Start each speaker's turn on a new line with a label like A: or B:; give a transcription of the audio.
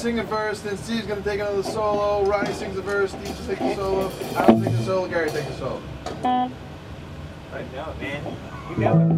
A: sing a verse, then Steve's gonna take another solo, Ronnie sings a verse, Steve takes a solo, I don't take a solo, Gary takes a solo.
B: I know, man. You never.